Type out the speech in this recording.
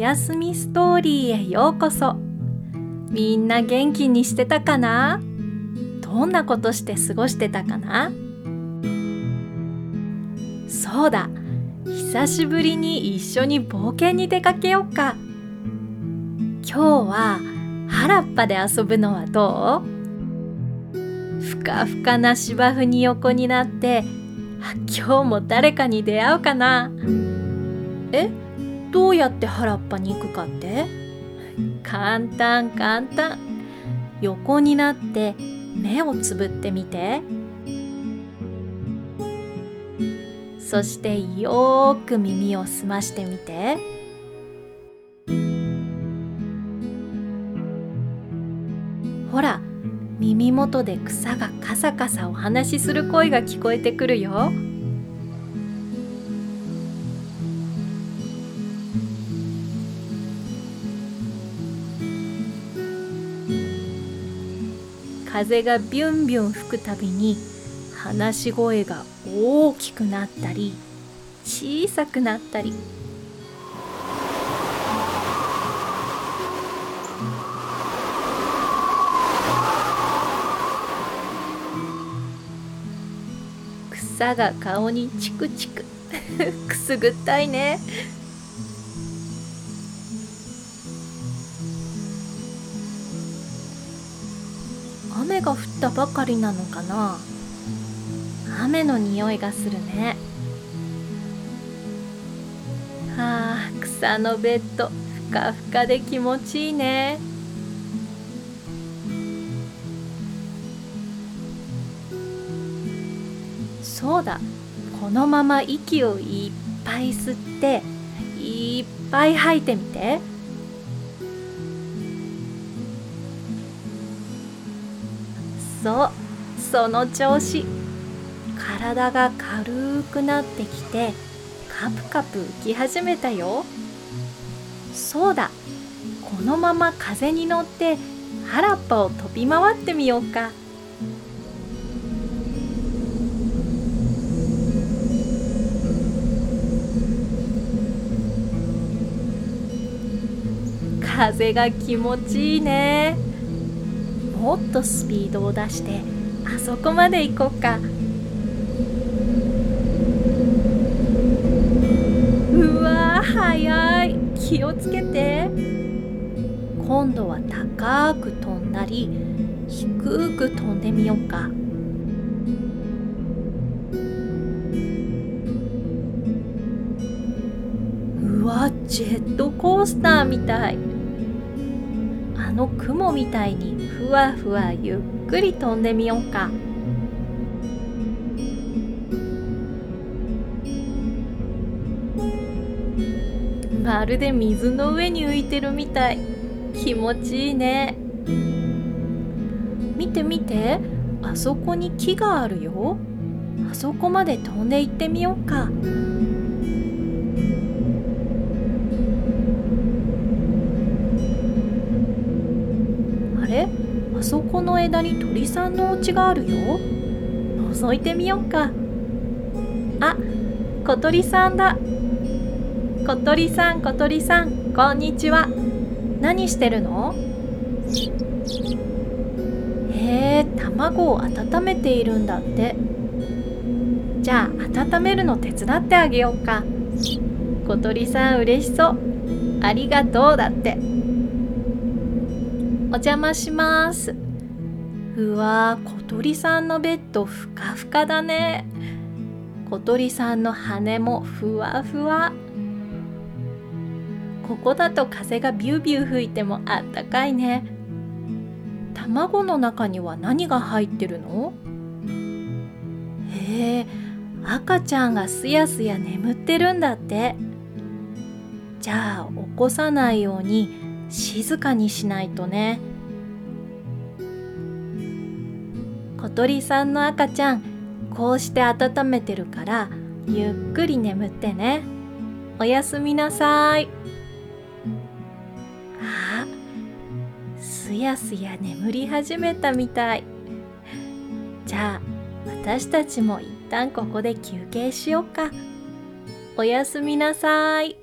やすみストーリーへようこそ。みんな元気にしてたかな？どんなことして過ごしてたかな？そうだ。久しぶりに一緒に冒険に出かけようか。今日は原っぱで遊ぶのはどう？ふかふかな芝生に横になって今日も誰かに出会うかな。え？どうやって原っぱに行くかって？簡単簡単。横になって目をつぶってみて。そしてよーく耳を澄ましてみて。ほら耳元で草がカサカサお話しする声が聞こえてくるよ。風がビュンビュン吹くたびに話し声が大きくなったり小さくなったり。草が顔にチクチク。くすぐったいね。たばかりなのかな？雨の匂いがするね。はあ草のベッド。ふかふかで気持ちいいね。そうだ。このまま息をいっぱい吸っていっぱい吐いてみて。そう。その調子。体が軽くなってきてカプカプ浮き始めたよ。そうだ。このまま風に乗って原っぱを飛び回ってみようか。風が気持ちいいね。もっとスピードを出してあそこまで行こうか。うわ速い。気をつけて。今度は高く飛んだり低く飛んでみようか。うわジェットコースターみたい。あの雲みたいにふわふわゆっくり飛んでみようか。まるで水の上に浮いてるみたい。気持ちいいね。見て見て。あそこに木があるよ。あそこまで飛んで行ってみようか。あそこの枝に鳥さんのお家があるよ。覗いてみようか。あ小鳥さんだ。小鳥さん小鳥さんこんにちは。何してるの？へえ卵を温めているんだって。じゃあ温めるの手伝ってあげようか。小鳥さん嬉しそう。ありがとうだって。お邪魔します。うわ小鳥さんのベッドふかふかだね。小鳥さんの羽もふわふわ。ここだと風がビュービュー吹いてもあったかいね。卵の中には何が入ってるの？へえ赤ちゃんがすやすや眠ってるんだって。じゃあ起こさないように静かにしないとね。小鳥さんの赤ちゃんこうして温めてるからゆっくり眠ってね。おやすみなさい。あすやすや眠り始めたみたい。じゃあ私たちも一旦ここで休憩しようか。おやすみなさい。